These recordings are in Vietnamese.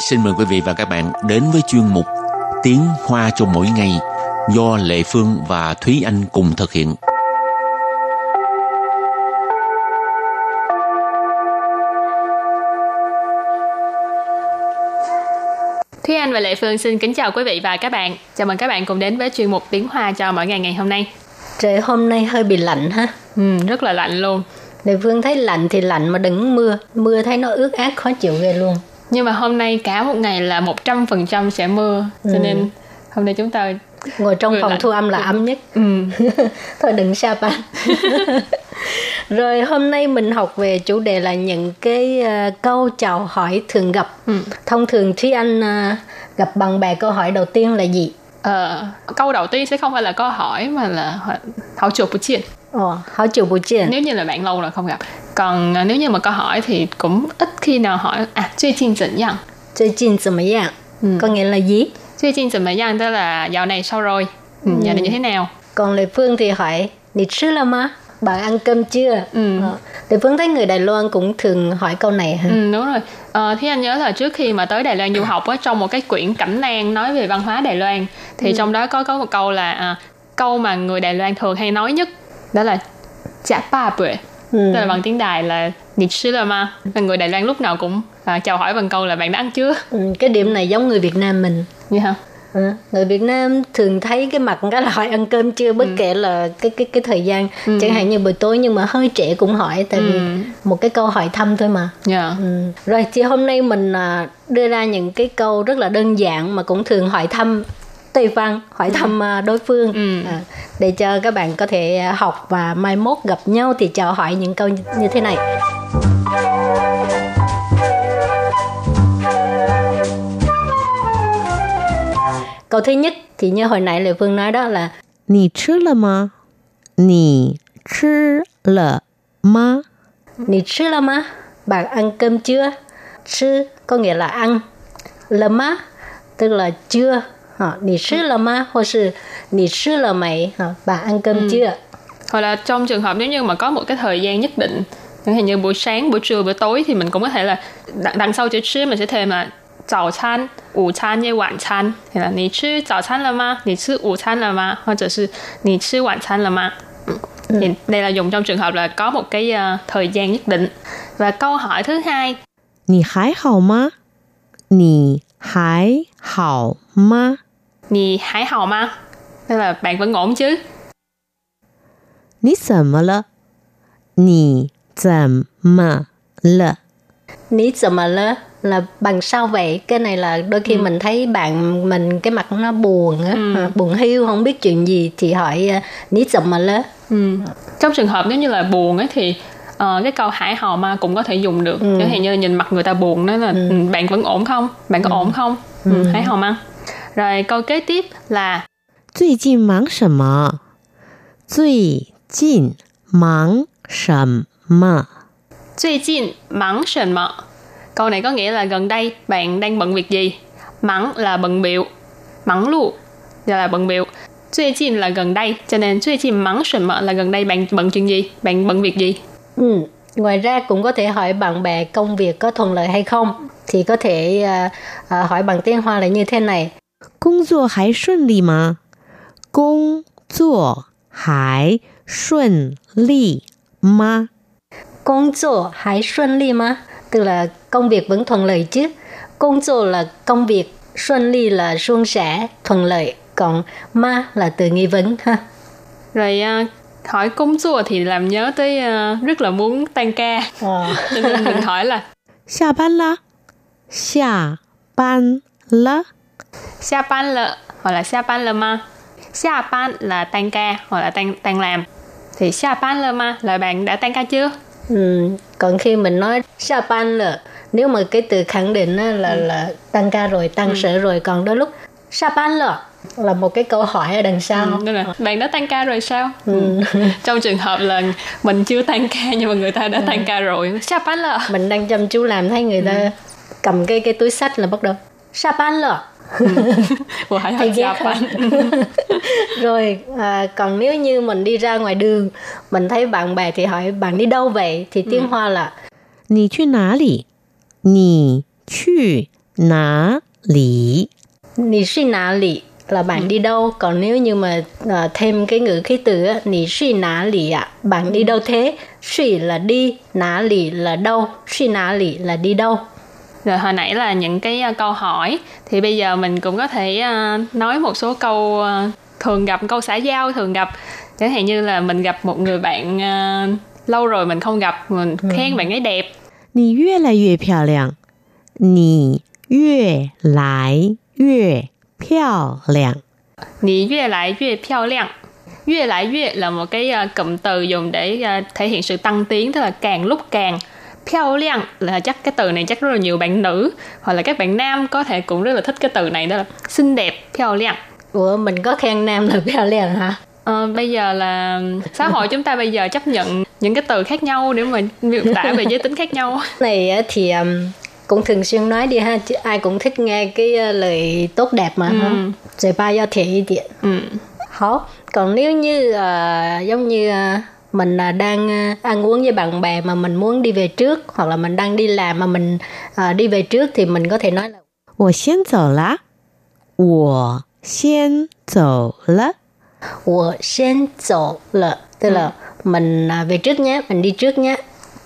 xin mời quý vị và các bạn đến với chuyên mục Tiếng Hoa cho mỗi ngày do Lệ Phương và Thúy Anh cùng thực hiện. Thúy Anh và Lệ Phương xin kính chào quý vị và các bạn. Chào mừng các bạn cùng đến với chuyên mục Tiếng Hoa cho mỗi ngày ngày hôm nay. Trời hôm nay hơi bị lạnh ha. Ừ, rất là lạnh luôn. Lệ Phương thấy lạnh thì lạnh mà đừng mưa. Mưa thấy nó ướt át khó chịu ghê luôn. Nhưng mà hôm nay cả một ngày là 100% sẽ mưa. Cho Ừ. nên hôm nay chúng ta Ngồi trong phòng lạnh. thu âm là ấm nhất. ừ, Thôi đừng sa pan. Rồi hôm nay mình học về chủ đề là những cái ờ, câu chào hỏi thường gặp. Ừ. Thông thường Thúy Anh ờ, gặp bạn bè câu hỏi đầu tiên là gì? ờ, câu đầu tiên sẽ không phải là câu hỏi mà là hỏi- hảo chuột bù chiên. Ồ, hỏi chiều buổi chiều. Nếu như là bạn lâu rồi không gặp. Còn à, nếu như mà câu hỏi thì cũng ít khi nào hỏi à, 最近怎样?最近怎么样? Ừ. Có nghĩa là gì? 最近怎么样 tức là dạo này sao rồi? Ừ, dạo này như thế nào? Còn Lệ Phương thì hỏi, Nị吃了吗? Bạn ăn cơm chưa? Ừ. Ờ, Lệ Phương thấy người Đài Loan cũng thường hỏi câu này ha. Ừ, đúng rồi. Ờ, thì anh nhớ là trước khi mà tới Đài Loan du học á, trong một cái quyển cẩm nang nói về văn hóa Đài Loan thì trong đó có có một câu là à, câu mà người Đài Loan thường hay nói nhất đó là chả ba bưởi Ừ. tức là bằng tiếng Đài là nị sư là ma. Và người Đài Loan lúc nào cũng à, chào hỏi bằng câu là bạn đã ăn chưa? Ừ, cái điểm này giống người Việt Nam mình. như hả? Ừ, người Việt Nam thường thấy cái mặt cái là hỏi ăn cơm chưa bất kể là cái cái cái thời gian. Chẳng hạn như buổi tối nhưng mà hơi trễ cũng hỏi tại vì Ừ. một cái câu hỏi thăm thôi mà. Dạ. Ừ. rồi thì hôm nay mình à, đưa ra những cái câu rất là đơn giản mà cũng thường hỏi thăm tùy Văn hỏi ừ. thăm ừ. đối phương ừ. à, để cho các bạn có thể à, học và mai mốt gặp nhau thì chào hỏi những câu như thế này. Câu thứ nhất thì như hồi nãy Lệ Phương nói đó là Nì chứ là mà? Nì chứ là mà? Nì chứ là mà? Bạn ăn cơm chưa? Chứ có nghĩa là ăn. Là mà? Tức là chưa Hả, Nì chứ là má Hoặc là nì chứ là mày Hả, Bạn ăn cơm chưa? hoặc là trong trường hợp nếu như mà có một cái thời gian nhất định chẳng hạn như buổi sáng buổi trưa buổi tối thì mình cũng có thể là đằng, đằng sau chữ chứ mình sẽ thêm là早餐、午餐với 晚餐 thì là 你吃早餐了吗？你吃午餐了吗？或者是你吃晚餐了吗？Ừ. Thì đây là dùng trong trường hợp là có một cái ờ, thời gian nhất định. Và câu hỏi thứ hai 你还好吗？你还好吗？ 你还好吗？tức là bạn vẫn ổn chứ? 你怎么了？你怎么了？ Ní怎么了là bằng sao vậy cái này là đôi khi mình thấy bạn mình cái mặt nó buồn á à, buồn hiu không biết chuyện gì thì hỏi à, ní怎么了 Ừ. Trong trường hợp nếu như là buồn ấy thì ờ, cái câu hải hò ma cũng có thể dùng được. Ừ. Chẳng hạn như nhìn mặt người ta buồn đó là ừ. bạn vẫn ổn không? Bạn có ổn không? Ừ. Hải hò ma. Rồi câu kế tiếp là 最近忙什么？最近忙什么？ 最近忙什么? Câu này có nghĩa là gần đây bạn đang bận việc gì? Mắng là bận biệu. Mắng lu là bận biệu. 最近 là gần đây, cho nên 最近忙什么 là gần đây bạn bận chuyện gì? Bạn bận việc gì? ừ. ngoài ra cũng có thể hỏi bạn bè công việc có thuận lợi hay không thì có thể à, à, hỏi bằng tiếng hoa là như thế này 工作还顺利吗？工作还顺利吗？ công作还顺利吗 tức là công việc vẫn thuận lợi chứ công作 là công việc xuân ly là suôn sẻ thuận lợi còn ma là từ nghi vấn ha Rồi à, hỏi công chua thì làm nhớ tới à, rất là muốn tan ca. Ờ. Cho nên mình hỏi là 下班啦， 下班了。 xa ban lợ hoặc là xa ban lợ ma. Xa ban là tan ca hoặc là tan tan làm. Thì xa ban lợ ma là bạn đã tan ca chưa? ừ. còn khi mình nói sa ban là nếu mà cái từ khẳng định á, là là tăng ca rồi tăng sở rồi còn đôi lúc sa ban là là một cái câu hỏi ở đằng sau Ừ, nên là bạn đã tan ca rồi sao? Ừ. Trong trường hợp là mình chưa tan ca nhưng mà người ta đã tan ca rồi. Xa ban lợ. mình đang chăm chú làm thấy người ta cầm cái cái túi sách là bắt đầu sa ban là thì ghé rồi à, còn nếu như mình đi ra ngoài đường mình thấy bạn bè thì hỏi bạn đi đâu vậy? Thì tiếng ừ. hoa là Nì chu ná lì? Nì chu ná lì? Nì chu ná lì là bạn ừ. đi đâu? Còn nếu như mà à, thêm cái ngữ khí từ á nì suy ná lì ạ. Bạn đi đâu thế? Suy là đi ná lì là đâu? Suy ná lì là đi đâu? Rồi hồi nãy là những cái uh, câu hỏi thì bây giờ mình cũng có thể uh, nói một số câu uh, thường gặp câu xã giao thường gặp chẳng hạn như là mình gặp một người bạn uh, lâu rồi mình không gặp mình khen bạn ấy đẹp 你越来越漂亮，你越来越漂亮。 Nì越来越漂亮 越来越là một cái uh, cụm từ dùng để uh, thể hiện sự tăng tiến tức là càng lúc càng Piao liang là chắc cái từ này chắc rất là nhiều bạn nữ hoặc là các bạn nam có thể cũng rất là thích cái từ này đó là xinh đẹp piao liang. Ủa mình có khen nam là piao liang hả? Ờ, bây giờ là xã hội chúng ta bây giờ chấp nhận những cái từ khác nhau để mà miêu tả về giới tính khác nhau. này thì um, cũng thường xuyên nói đi ha chứ ai cũng thích nghe cái lời tốt đẹp mà ừ. ha. Rồi ba giao thể đi điện. Ừ. Hó. Còn nếu như uh, giống như uh, mình uh, đang uh, ăn uống với bạn bè mà mình muốn đi về trước hoặc là mình đang đi làm mà mình uh, đi về trước thì mình có thể nói là 我先走了，我先走了。 我先走了 tức là mình uh, về trước nhé, mình đi trước nhé.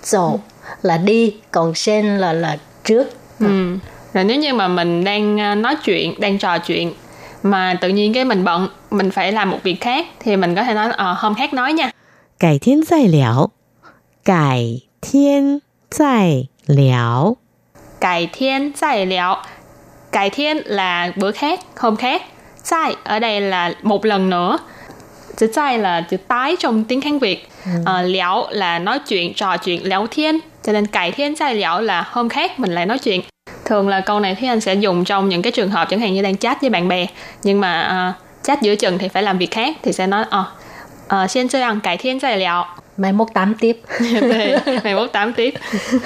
Dỗ là đi, còn sen là là trước. Ừ. Rồi nếu như mà mình đang à, nói chuyện, đang trò chuyện mà tự nhiên cái mình bận, mình phải làm một việc khác thì mình có thể nói ờ hôm khác nói nha. 改天再聊，改天再聊。 Cải thiên再聊. Cải thiên là bữa khác, hôm khác. Sai ở đây là một lần nữa. Chữ sai là chữ tái trong tiếng Hán Việt. Ờ, liao là nói chuyện, trò chuyện, liao thiên. Cho nên cải thiên sai liao là hôm khác mình lại nói chuyện. Thường là câu này Thúy Anh sẽ dùng trong những cái trường hợp chẳng hạn như đang chat với bạn bè. Nhưng mà ờ, chat giữa chừng thì phải làm việc khác thì sẽ nói ờ ờ, xin chơi ăn cải thiên sai liao. Mai mốt tám tiếp. Ngày mốt tám tiếp.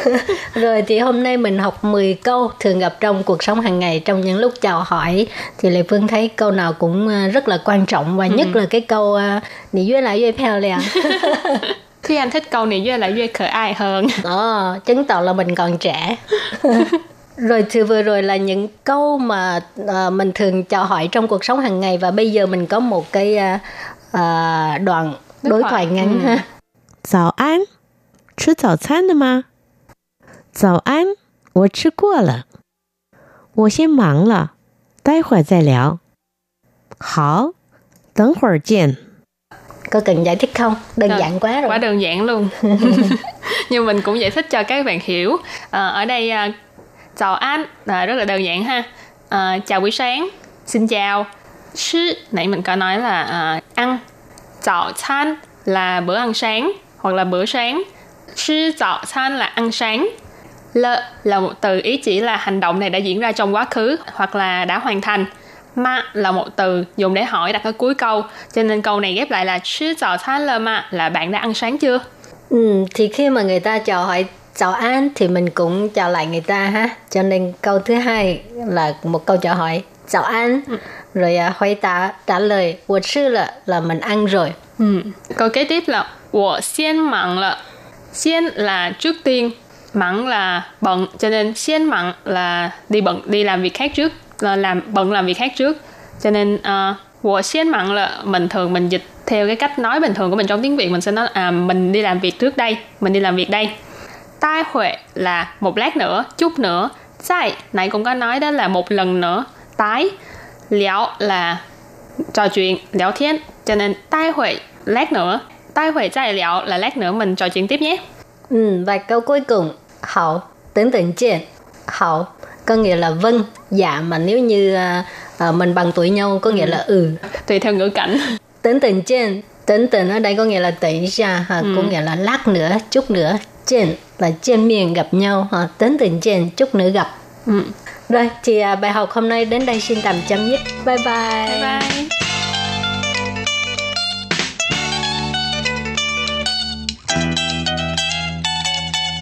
Rồi thì hôm nay mình học 10 câu thường gặp trong cuộc sống hàng ngày trong những lúc chào hỏi thì Lê Phương thấy câu nào cũng à, rất là quan trọng và nhất là cái câu à, Nị duyên lại duyên phèo lèo Thúy Anh thích câu này với lại Duy khởi ai hơn. Đó, chứng tỏ là mình còn trẻ. rồi từ vừa rồi là những câu mà à, mình thường chào hỏi trong cuộc sống hàng ngày và bây giờ mình có một cái à, à, đoạn Đối đối thoại. thoại ngắn Ừ. ha. 早安，吃早餐了吗？早安，我吃过了。我先忙了，待会儿再聊。好，等会儿见。 Có cần giải thích không? Đơn Rồi, giản quá rồi. Quá đơn giản luôn. Nhưng mình cũng giải thích cho các bạn hiểu. Ờ, ở đây à, chào anh là rất là đơn giản ha. Ờ, chào buổi sáng, xin chào. Chứ nãy mình có nói là à, ăn Chào chan là bữa ăn sáng hoặc là bữa sáng. Chứ chào chan là ăn sáng. Lợ là một từ ý chỉ là hành động này đã diễn ra trong quá khứ hoặc là đã hoàn thành. Ma là một từ dùng để hỏi đặt ở cuối câu. Cho nên câu này ghép lại là chứ chào chan lơ ma là bạn đã ăn sáng chưa? Ừ, thì khi mà người ta chào hỏi chào an thì mình cũng chào lại người ta ha. Cho nên câu thứ hai là một câu chào hỏi chào an ừ Rồi à, hỏi ta trả lời 我吃了 là mình ăn rồi. ừ. câu kế tiếp là 我先忙了 先là trước tiên mặn là bận cho nên 先忙 là đi bận đi làm việc khác trước là làm bận làm việc khác trước cho nên uh, 我先忙了 mình thường mình dịch theo cái cách nói bình thường của mình trong tiếng Việt mình sẽ nói à mình đi làm việc trước đây mình đi làm việc đây tai huệ là một lát nữa chút nữa sai nãy cũng có nói đó là một lần nữa tái liao là trò chuyện liao thiên cho nên tai huệ lát nữa tai huệ sai liao là lát nữa mình trò chuyện tiếp nhé。Ừ, và câu cuối cùng. Hậu tưởng tượng trên. Hậu có nghĩa là vâng. Dạ mà nếu như à, mình bằng tuổi nhau có nghĩa là ừ. Tùy theo ngữ cảnh. Tưởng tượng trên. Tưởng tượng ở đây có nghĩa là tỉnh ra ha, có nghĩa là lát nữa chút nữa. Trên là trên miệng gặp nhau ha, tưởng tượng trên chút nữa gặp. Ừ rồi thì à, bài học hôm nay đến đây xin tạm chấm dứt. Bye bye, bye bye.